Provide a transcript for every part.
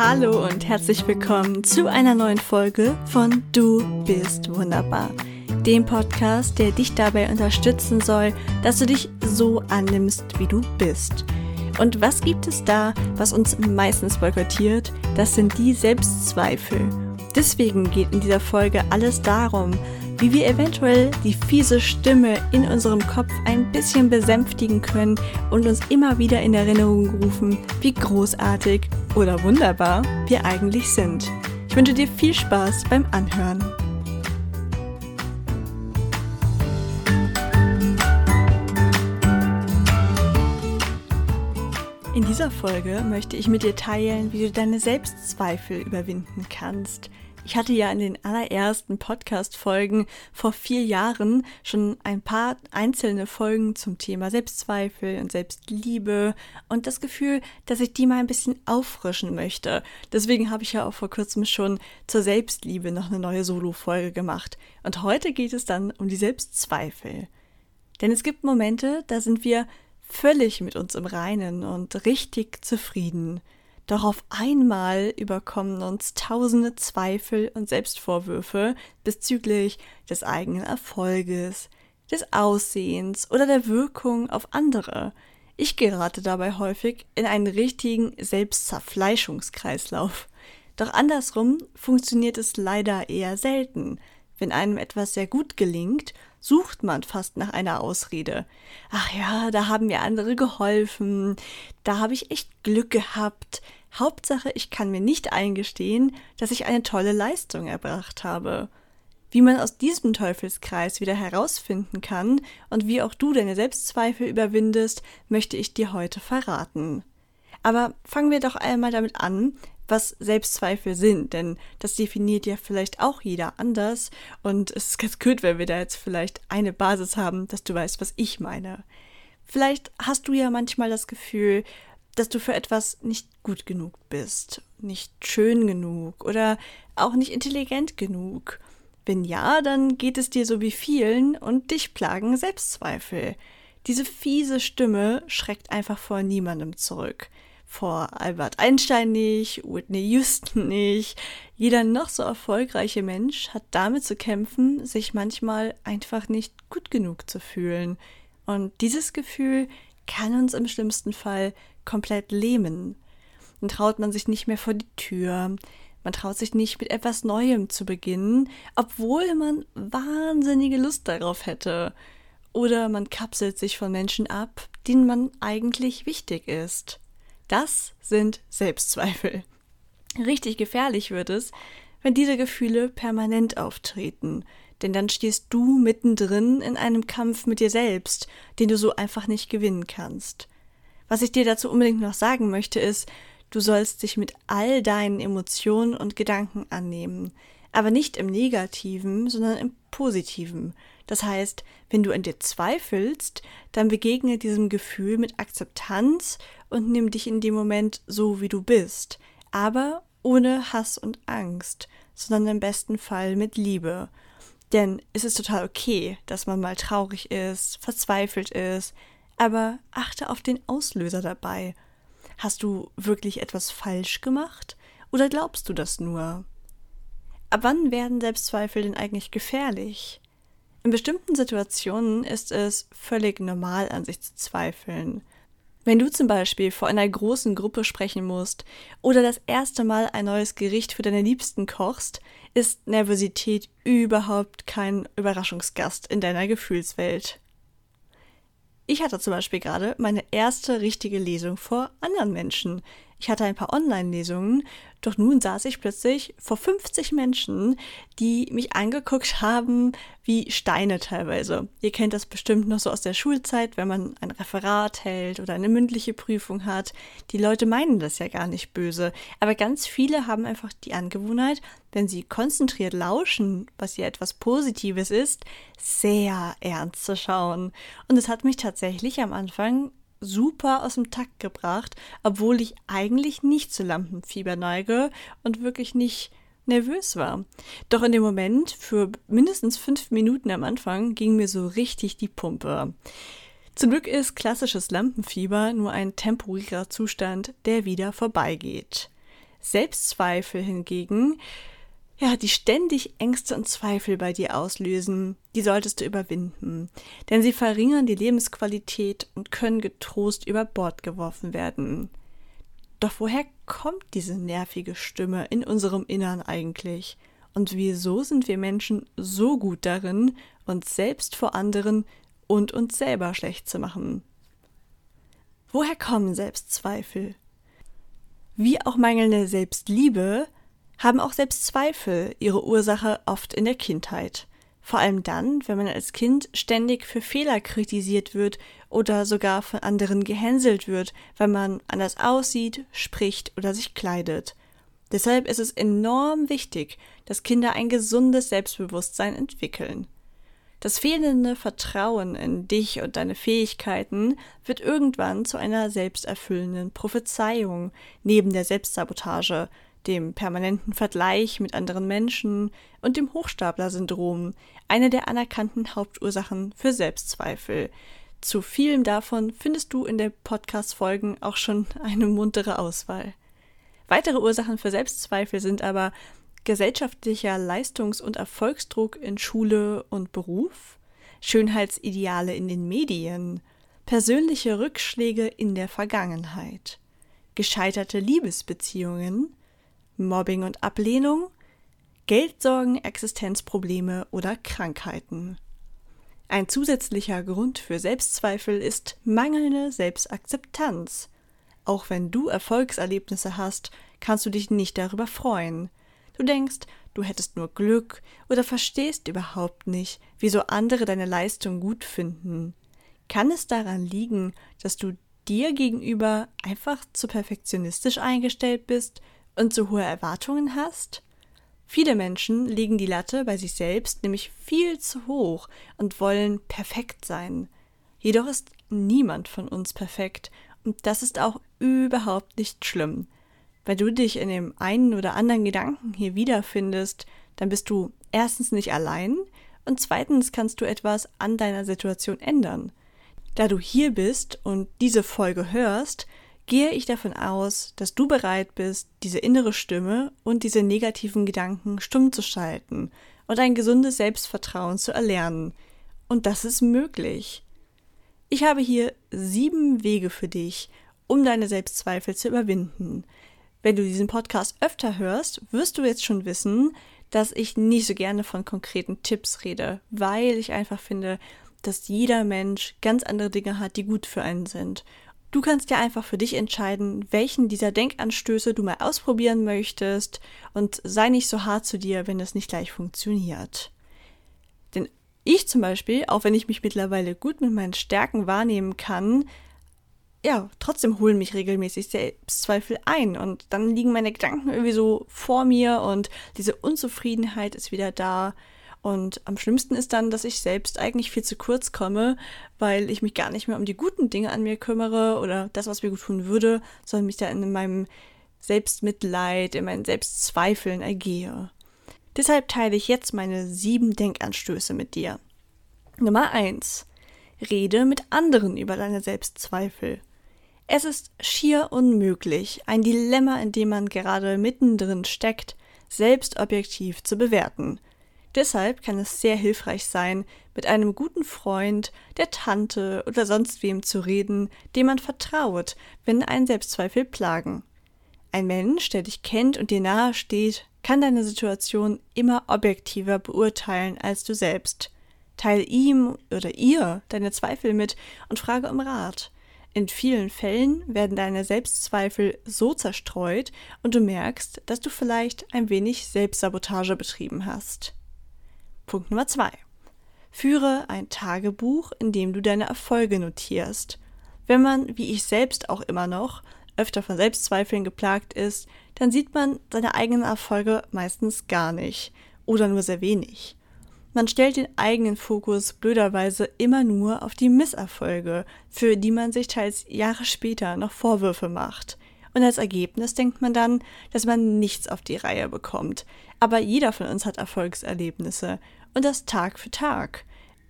Hallo und herzlich willkommen zu einer neuen Folge von Du bist wunderbar. Dem Podcast, der dich dabei unterstützen soll, dass du dich so annimmst, wie du bist. Und was gibt es da, was uns meistens boykottiert? Das sind die Selbstzweifel. Deswegen geht in dieser Folge alles darum, wie wir eventuell die fiese Stimme in unserem Kopf ein bisschen besänftigen können und uns immer wieder in Erinnerung rufen, wie großartig oder wunderbar wir eigentlich sind. Ich wünsche dir viel Spaß beim Anhören. In dieser Folge möchte ich mit dir teilen, wie du deine Selbstzweifel überwinden kannst – ich hatte ja in den allerersten Podcast-Folgen vor vier Jahren schon ein paar einzelne Folgen zum Thema Selbstzweifel und Selbstliebe und das Gefühl, dass ich die mal ein bisschen auffrischen möchte. Deswegen habe ich ja auch vor kurzem schon zur Selbstliebe noch eine neue Solo-Folge gemacht. Und heute geht es dann um die Selbstzweifel. Denn es gibt Momente, da sind wir völlig mit uns im Reinen und richtig zufrieden. Doch auf einmal überkommen uns tausende Zweifel und Selbstvorwürfe bezüglich des eigenen Erfolges, des Aussehens oder der Wirkung auf andere. Ich gerate dabei häufig in einen richtigen Selbstzerfleischungskreislauf. Doch andersrum funktioniert es leider eher selten. Wenn einem etwas sehr gut gelingt, sucht man fast nach einer Ausrede. Ach ja, da haben mir andere geholfen, da habe ich echt Glück gehabt, Hauptsache, ich kann mir nicht eingestehen, dass ich eine tolle Leistung erbracht habe. Wie man aus diesem Teufelskreis wieder herausfinden kann und wie auch du deine Selbstzweifel überwindest, möchte ich dir heute verraten. Aber fangen wir doch einmal damit an, was Selbstzweifel sind, denn das definiert ja vielleicht auch jeder anders und es ist ganz gut, wenn wir da jetzt vielleicht eine Basis haben, dass du weißt, was ich meine. Vielleicht hast du ja manchmal das Gefühl, dass du für etwas nicht gut genug bist, nicht schön genug oder auch nicht intelligent genug. Wenn ja, dann geht es dir so wie vielen und dich plagen Selbstzweifel. Diese fiese Stimme schreckt einfach vor niemandem zurück. Vor Albert Einstein nicht, Whitney Houston nicht. Jeder noch so erfolgreiche Mensch hat damit zu kämpfen, sich manchmal einfach nicht gut genug zu fühlen. Und dieses Gefühl kann uns im schlimmsten Fall komplett lähmen. Dann traut man sich nicht mehr vor die Tür. Man traut sich nicht mit etwas Neuem zu beginnen, obwohl man wahnsinnige Lust darauf hätte. Oder man kapselt sich von Menschen ab, denen man eigentlich wichtig ist. Das sind Selbstzweifel. Richtig gefährlich wird es, wenn diese Gefühle permanent auftreten, denn dann stehst du mittendrin in einem Kampf mit dir selbst, den du so einfach nicht gewinnen kannst. Was ich dir dazu unbedingt noch sagen möchte, ist, du sollst dich mit all deinen Emotionen und Gedanken annehmen, aber nicht im negativen, sondern im positiven. Das heißt, wenn du an dir zweifelst, dann begegne diesem Gefühl mit Akzeptanz und nimm dich in dem Moment so, wie du bist, aber ohne Hass und Angst, sondern im besten Fall mit Liebe. Denn es ist total okay, dass man mal traurig ist, verzweifelt ist, aber achte auf den Auslöser dabei. Hast du wirklich etwas falsch gemacht oder glaubst du das nur? Ab wann werden Selbstzweifel denn eigentlich gefährlich? In bestimmten Situationen ist es völlig normal, an sich zu zweifeln. Wenn du zum Beispiel vor einer großen Gruppe sprechen musst oder das erste Mal ein neues Gericht für deine Liebsten kochst, ist Nervosität überhaupt kein Überraschungsgast in deiner Gefühlswelt. Ich hatte zum Beispiel gerade meine erste richtige Lesung vor anderen Menschen. Ich hatte ein paar Online-Lesungen, doch nun saß ich plötzlich vor 50 Menschen, die mich angeguckt haben wie Steine teilweise. Ihr kennt das bestimmt noch so aus der Schulzeit, wenn man ein Referat hält oder eine mündliche Prüfung hat. Die Leute meinen das ja gar nicht böse, aber ganz viele haben einfach die Angewohnheit, wenn sie konzentriert lauschen, was ja etwas Positives ist, sehr ernst zu schauen. Und es hat mich tatsächlich am Anfang super aus dem Takt gebracht, obwohl ich eigentlich nicht zu Lampenfieber neige und wirklich nicht nervös war. Doch in dem Moment, für mindestens fünf Minuten am Anfang, ging mir so richtig die Pumpe. Zum Glück ist klassisches Lampenfieber nur ein temporärer Zustand, der wieder vorbeigeht. Selbstzweifel hingegen, ja, die ständig Ängste und Zweifel bei dir auslösen, die solltest du überwinden, denn sie verringern die Lebensqualität und können getrost über Bord geworfen werden. Doch woher kommt diese nervige Stimme in unserem Innern eigentlich? Und wieso sind wir Menschen so gut darin, uns selbst vor anderen und uns selber schlecht zu machen? Woher kommen Selbstzweifel? Wie auch mangelnde Selbstliebe haben auch Selbstzweifel ihre Ursache oft in der Kindheit. Vor allem dann, wenn man als Kind ständig für Fehler kritisiert wird oder sogar von anderen gehänselt wird, weil man anders aussieht, spricht oder sich kleidet. Deshalb ist es enorm wichtig, dass Kinder ein gesundes Selbstbewusstsein entwickeln. Das fehlende Vertrauen in dich und deine Fähigkeiten wird irgendwann zu einer selbsterfüllenden Prophezeiung neben der Selbstsabotage, dem permanenten Vergleich mit anderen Menschen und dem Hochstapler-Syndrom, eine der anerkannten Hauptursachen für Selbstzweifel. Zu vielem davon findest du in der Podcast-Folgen auch schon eine muntere Auswahl. Weitere Ursachen für Selbstzweifel sind aber gesellschaftlicher Leistungs- und Erfolgsdruck in Schule und Beruf, Schönheitsideale in den Medien, persönliche Rückschläge in der Vergangenheit, gescheiterte Liebesbeziehungen, Mobbing und Ablehnung, Geldsorgen, Existenzprobleme oder Krankheiten. Ein zusätzlicher Grund für Selbstzweifel ist mangelnde Selbstakzeptanz. Auch wenn du Erfolgserlebnisse hast, kannst du dich nicht darüber freuen. Du denkst, du hättest nur Glück oder verstehst überhaupt nicht, wieso andere deine Leistung gut finden. Kann es daran liegen, dass du dir gegenüber einfach zu perfektionistisch eingestellt bist und zu hohe Erwartungen hast? Viele Menschen legen die Latte bei sich selbst nämlich viel zu hoch und wollen perfekt sein. Jedoch ist niemand von uns perfekt und das ist auch überhaupt nicht schlimm. Wenn du dich in dem einen oder anderen Gedanken hier wiederfindest, dann bist du erstens nicht allein und zweitens kannst du etwas an deiner Situation ändern. Da du hier bist und diese Folge hörst, gehe ich davon aus, dass du bereit bist, diese innere Stimme und diese negativen Gedanken stumm zu schalten und ein gesundes Selbstvertrauen zu erlernen. Und das ist möglich. Ich habe hier sieben Wege für dich, um deine Selbstzweifel zu überwinden. Wenn du diesen Podcast öfter hörst, wirst du jetzt schon wissen, dass ich nicht so gerne von konkreten Tipps rede, weil ich einfach finde, dass jeder Mensch ganz andere Dinge hat, die gut für einen sind. Du kannst ja einfach für dich entscheiden, welchen dieser Denkanstöße du mal ausprobieren möchtest und sei nicht so hart zu dir, wenn es nicht gleich funktioniert. Denn ich zum Beispiel, auch wenn ich mich mittlerweile gut mit meinen Stärken wahrnehmen kann, ja, trotzdem holen mich regelmäßig Selbstzweifel ein und dann liegen meine Gedanken irgendwie so vor mir und diese Unzufriedenheit ist wieder da und am schlimmsten ist dann, dass ich selbst eigentlich viel zu kurz komme, weil ich mich gar nicht mehr um die guten Dinge an mir kümmere oder das, was mir gut tun würde, sondern mich da in meinem Selbstmitleid, in meinen Selbstzweifeln ergehe. Deshalb teile ich jetzt meine sieben Denkanstöße mit dir. Nummer eins: Rede mit anderen über deine Selbstzweifel. Es ist schier unmöglich, ein Dilemma, in dem man gerade mittendrin steckt, selbst objektiv zu bewerten. Deshalb kann es sehr hilfreich sein, mit einem guten Freund, der Tante oder sonst wem zu reden, dem man vertraut, wenn einen Selbstzweifel plagen. Ein Mensch, der dich kennt und dir nahe steht, kann deine Situation immer objektiver beurteilen als du selbst. Teil ihm oder ihr deine Zweifel mit und frage um Rat. In vielen Fällen werden deine Selbstzweifel so zerstreut und du merkst, dass du vielleicht ein wenig Selbstsabotage betrieben hast. Punkt Nummer zwei. Führe ein Tagebuch, in dem du deine Erfolge notierst. Wenn man, wie ich selbst auch immer noch, öfter von Selbstzweifeln geplagt ist, dann sieht man seine eigenen Erfolge meistens gar nicht oder nur sehr wenig. Man stellt den eigenen Fokus blöderweise immer nur auf die Misserfolge, für die man sich teils Jahre später noch Vorwürfe macht. Und als Ergebnis denkt man dann, dass man nichts auf die Reihe bekommt. Aber jeder von uns hat Erfolgserlebnisse und das Tag für Tag.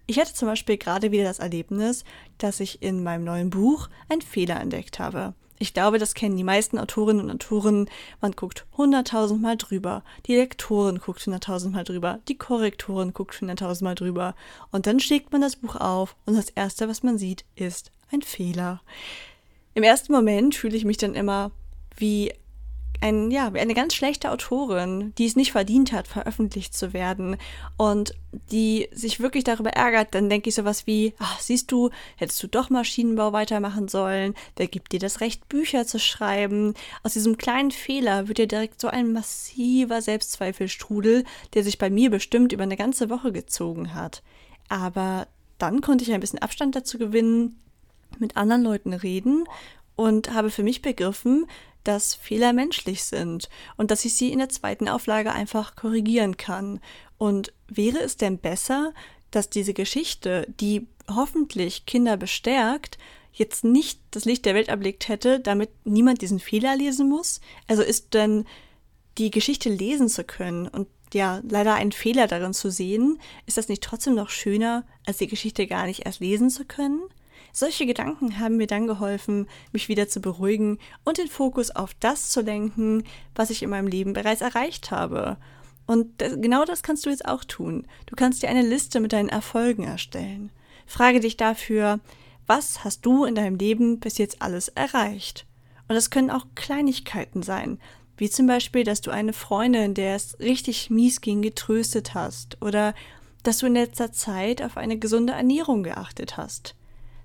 Ich hatte zum Beispiel gerade wieder das Erlebnis, dass ich in meinem neuen Buch einen Fehler entdeckt habe. Ich glaube, das kennen die meisten Autorinnen und Autoren. Man guckt hunderttausendmal drüber. Die Lektorin guckt hunderttausendmal drüber. Die Korrektorin guckt hunderttausendmal drüber. Und dann schlägt man das Buch auf und das Erste, was man sieht, ist ein Fehler. Im ersten Moment fühle ich mich dann immer wie ein, ja, eine ganz schlechte Autorin, die es nicht verdient hat, veröffentlicht zu werden und die sich wirklich darüber ärgert, dann denke ich sowas wie, ach, siehst du, hättest du doch Maschinenbau weitermachen sollen, wer gibt dir das Recht, Bücher zu schreiben? Aus diesem kleinen Fehler wird dir direkt so ein massiver Selbstzweifelstrudel, der sich bei mir bestimmt über eine ganze Woche gezogen hat. Aber dann konnte ich ein bisschen Abstand dazu gewinnen, mit anderen Leuten reden und habe für mich begriffen, dass Fehler menschlich sind und dass ich sie in der zweiten Auflage einfach korrigieren kann. Und wäre es denn besser, dass diese Geschichte, die hoffentlich Kinder bestärkt, jetzt nicht das Licht der Welt erblickt hätte, damit niemand diesen Fehler lesen muss? Also ist denn die Geschichte lesen zu können und ja, leider einen Fehler darin zu sehen, ist das nicht trotzdem noch schöner, als die Geschichte gar nicht erst lesen zu können? Solche Gedanken haben mir dann geholfen, mich wieder zu beruhigen und den Fokus auf das zu lenken, was ich in meinem Leben bereits erreicht habe. Und das, genau das kannst du jetzt auch tun. Du kannst dir eine Liste mit deinen Erfolgen erstellen. Frage dich dafür, was hast du in deinem Leben bis jetzt alles erreicht? Und das können auch Kleinigkeiten sein, wie zum Beispiel, dass du eine Freundin, der es richtig mies ging, getröstet hast oder dass du in letzter Zeit auf eine gesunde Ernährung geachtet hast.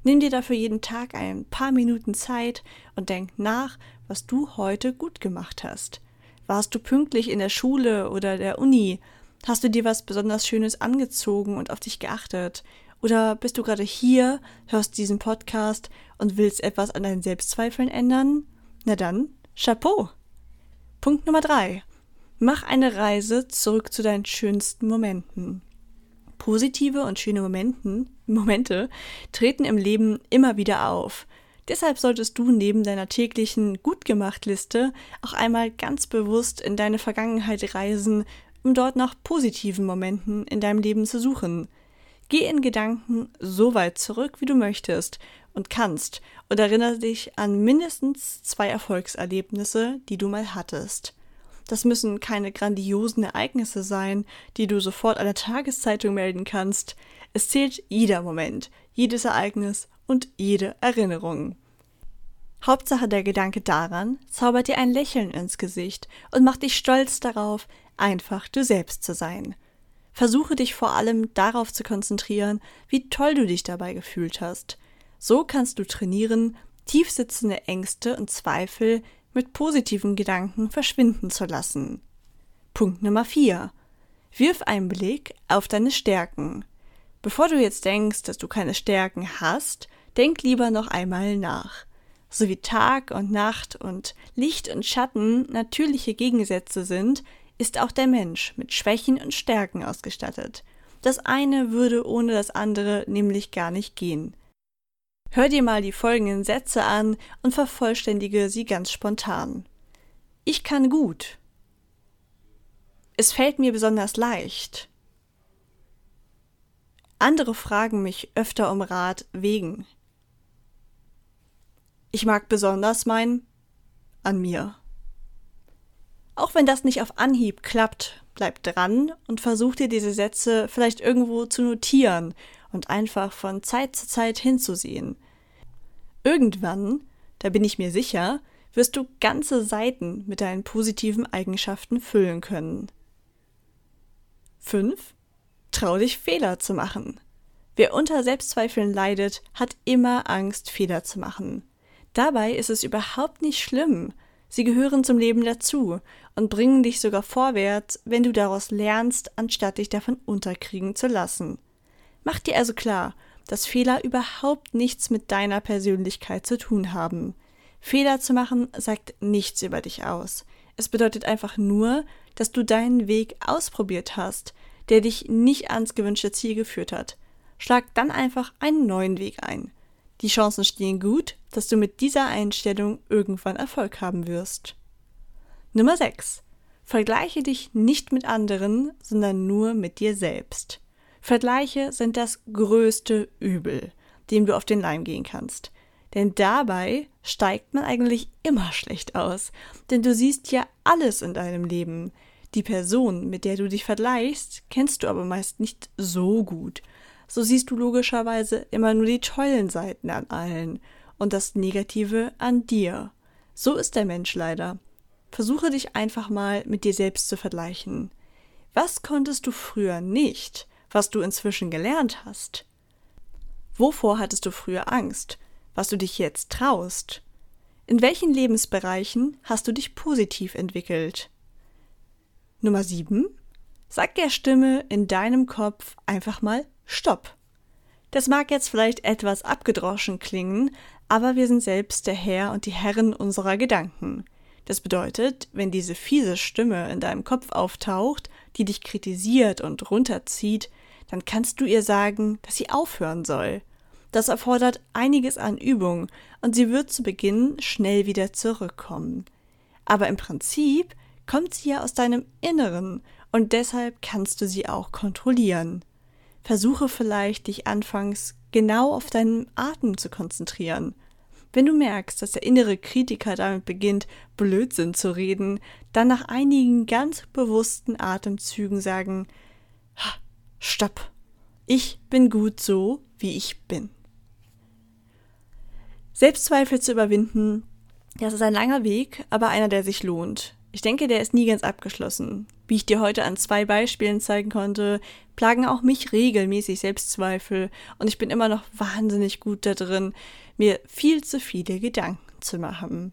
Nimm dir dafür jeden Tag ein paar Minuten Zeit und denk nach, was du heute gut gemacht hast. Warst du pünktlich in der Schule oder der Uni? Hast du dir was besonders Schönes angezogen und auf dich geachtet? Oder bist du gerade hier, hörst diesen Podcast und willst etwas an deinen Selbstzweifeln ändern? Na dann, Chapeau! Punkt Nummer drei. Mach eine Reise zurück zu deinen schönsten Momenten. Positive und schöne Momenten, Momente treten im Leben immer wieder auf. Deshalb solltest du neben deiner täglichen Gutgemacht-Liste auch einmal ganz bewusst in deine Vergangenheit reisen, um dort nach positiven Momenten in deinem Leben zu suchen. Geh in Gedanken so weit zurück, wie du möchtest und kannst und erinnere dich an mindestens zwei Erfolgserlebnisse, die du mal hattest. Das müssen keine grandiosen Ereignisse sein, die du sofort an der Tageszeitung melden kannst. Es zählt jeder Moment, jedes Ereignis und jede Erinnerung. Hauptsache der Gedanke daran zaubert dir ein Lächeln ins Gesicht und macht dich stolz darauf, einfach du selbst zu sein. Versuche dich vor allem darauf zu konzentrieren, wie toll du dich dabei gefühlt hast. So kannst du trainieren, tiefsitzende Ängste und Zweifel mit positiven Gedanken verschwinden zu lassen. Punkt Nummer 4. Wirf einen Blick auf deine Stärken. Bevor du jetzt denkst, dass du keine Stärken hast, denk lieber noch einmal nach. So wie Tag und Nacht und Licht und Schatten natürliche Gegensätze sind, ist auch der Mensch mit Schwächen und Stärken ausgestattet. Das eine würde ohne das andere nämlich gar nicht gehen. Hör dir mal die folgenden Sätze an und vervollständige sie ganz spontan. Ich kann gut. Es fällt mir besonders leicht. Andere fragen mich öfter um Rat wegen. Ich mag besonders mein an mir. Auch wenn das nicht auf Anhieb klappt, bleib dran und versuch dir diese Sätze vielleicht irgendwo zu notieren und einfach von Zeit zu Zeit hinzusehen. Irgendwann, da bin ich mir sicher, wirst du ganze Seiten mit deinen positiven Eigenschaften füllen können. 5. Trau dich Fehler zu machen. Wer unter Selbstzweifeln leidet, hat immer Angst, Fehler zu machen. Dabei ist es überhaupt nicht schlimm. Sie gehören zum Leben dazu und bringen dich sogar vorwärts, wenn du daraus lernst, anstatt dich davon unterkriegen zu lassen. Mach dir also klar, dass Fehler überhaupt nichts mit deiner Persönlichkeit zu tun haben. Fehler zu machen sagt nichts über dich aus. Es bedeutet einfach nur, dass du deinen Weg ausprobiert hast, der dich nicht ans gewünschte Ziel geführt hat. Schlag dann einfach einen neuen Weg ein. Die Chancen stehen gut, dass du mit dieser Einstellung irgendwann Erfolg haben wirst. Nummer 6. Vergleiche dich nicht mit anderen, sondern nur mit dir selbst. Vergleiche sind das größte Übel, dem du auf den Leim gehen kannst. Denn dabei steigt man eigentlich immer schlecht aus. Denn du siehst ja alles in deinem Leben. Die Person, mit der du dich vergleichst, kennst du aber meist nicht so gut. So siehst du logischerweise immer nur die tollen Seiten an allen und das Negative an dir. So ist der Mensch leider. Versuche dich einfach mal mit dir selbst zu vergleichen. Was konntest du früher nicht, was du inzwischen gelernt hast? Wovor hattest du früher Angst, was du dich jetzt traust? In welchen Lebensbereichen hast du dich positiv entwickelt? Nummer 7. Sag der Stimme in deinem Kopf einfach mal Stopp. Das mag jetzt vielleicht etwas abgedroschen klingen, aber wir sind selbst der Herr und die Herren unserer Gedanken. Das bedeutet, wenn diese fiese Stimme in deinem Kopf auftaucht, die dich kritisiert und runterzieht, dann kannst du ihr sagen, dass sie aufhören soll. Das erfordert einiges an Übung und sie wird zu Beginn schnell wieder zurückkommen. Aber im Prinzip kommt sie ja aus deinem Inneren und deshalb kannst du sie auch kontrollieren. Versuche vielleicht, dich anfangs genau auf deinen Atem zu konzentrieren. Wenn du merkst, dass der innere Kritiker damit beginnt, Blödsinn zu reden, dann nach einigen ganz bewussten Atemzügen sagen, Stopp, ich bin gut so, wie ich bin. Selbstzweifel zu überwinden, das ist ein langer Weg, aber einer, der sich lohnt. Ich denke, der ist nie ganz abgeschlossen. Wie ich dir heute an zwei Beispielen zeigen konnte, plagen auch mich regelmäßig Selbstzweifel und ich bin immer noch wahnsinnig gut da drin, mir viel zu viele Gedanken zu machen.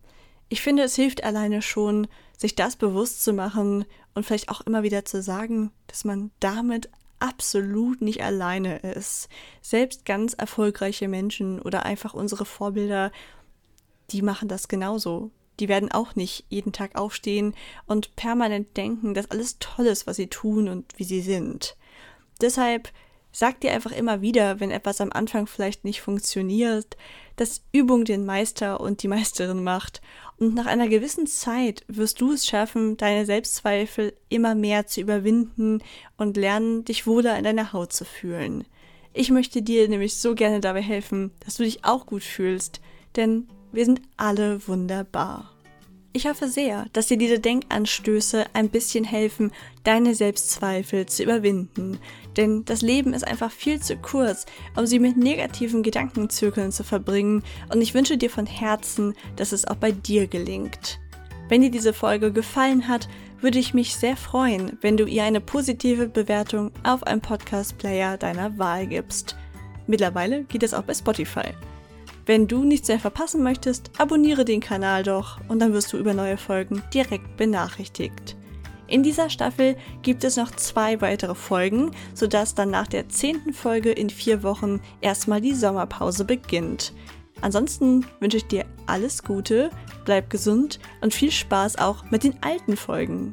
Ich finde, es hilft alleine schon, sich das bewusst zu machen und vielleicht auch immer wieder zu sagen, dass man damit absolut nicht alleine ist. Selbst ganz erfolgreiche Menschen oder einfach unsere Vorbilder, die machen das genauso die werden auch nicht jeden Tag aufstehen und permanent denken, dass alles toll ist, was sie tun und wie sie sind. Deshalb sag dir einfach immer wieder, wenn etwas am Anfang vielleicht nicht funktioniert, dass Übung den Meister und die Meisterin macht. Und nach einer gewissen Zeit wirst du es schaffen, deine Selbstzweifel immer mehr zu überwinden und lernen, dich wohler in deiner Haut zu fühlen. Ich möchte dir nämlich so gerne dabei helfen, dass du dich auch gut fühlst, denn wir sind alle wunderbar. Ich hoffe sehr, dass dir diese Denkanstöße ein bisschen helfen, deine Selbstzweifel zu überwinden. Denn das Leben ist einfach viel zu kurz, um sie mit negativen Gedankenzirkeln zu verbringen. Und ich wünsche dir von Herzen, dass es auch bei dir gelingt. Wenn dir diese Folge gefallen hat, würde ich mich sehr freuen, wenn du ihr eine positive Bewertung auf einem Podcast-Player deiner Wahl gibst. Mittlerweile geht es auch bei Spotify. Wenn du nichts mehr verpassen möchtest, abonniere den Kanal doch und dann wirst du über neue Folgen direkt benachrichtigt. In dieser Staffel gibt es noch zwei weitere Folgen, sodass dann nach der zehnten Folge in vier Wochen erstmal die Sommerpause beginnt. Ansonsten wünsche ich dir alles Gute, bleib gesund und viel Spaß auch mit den alten Folgen.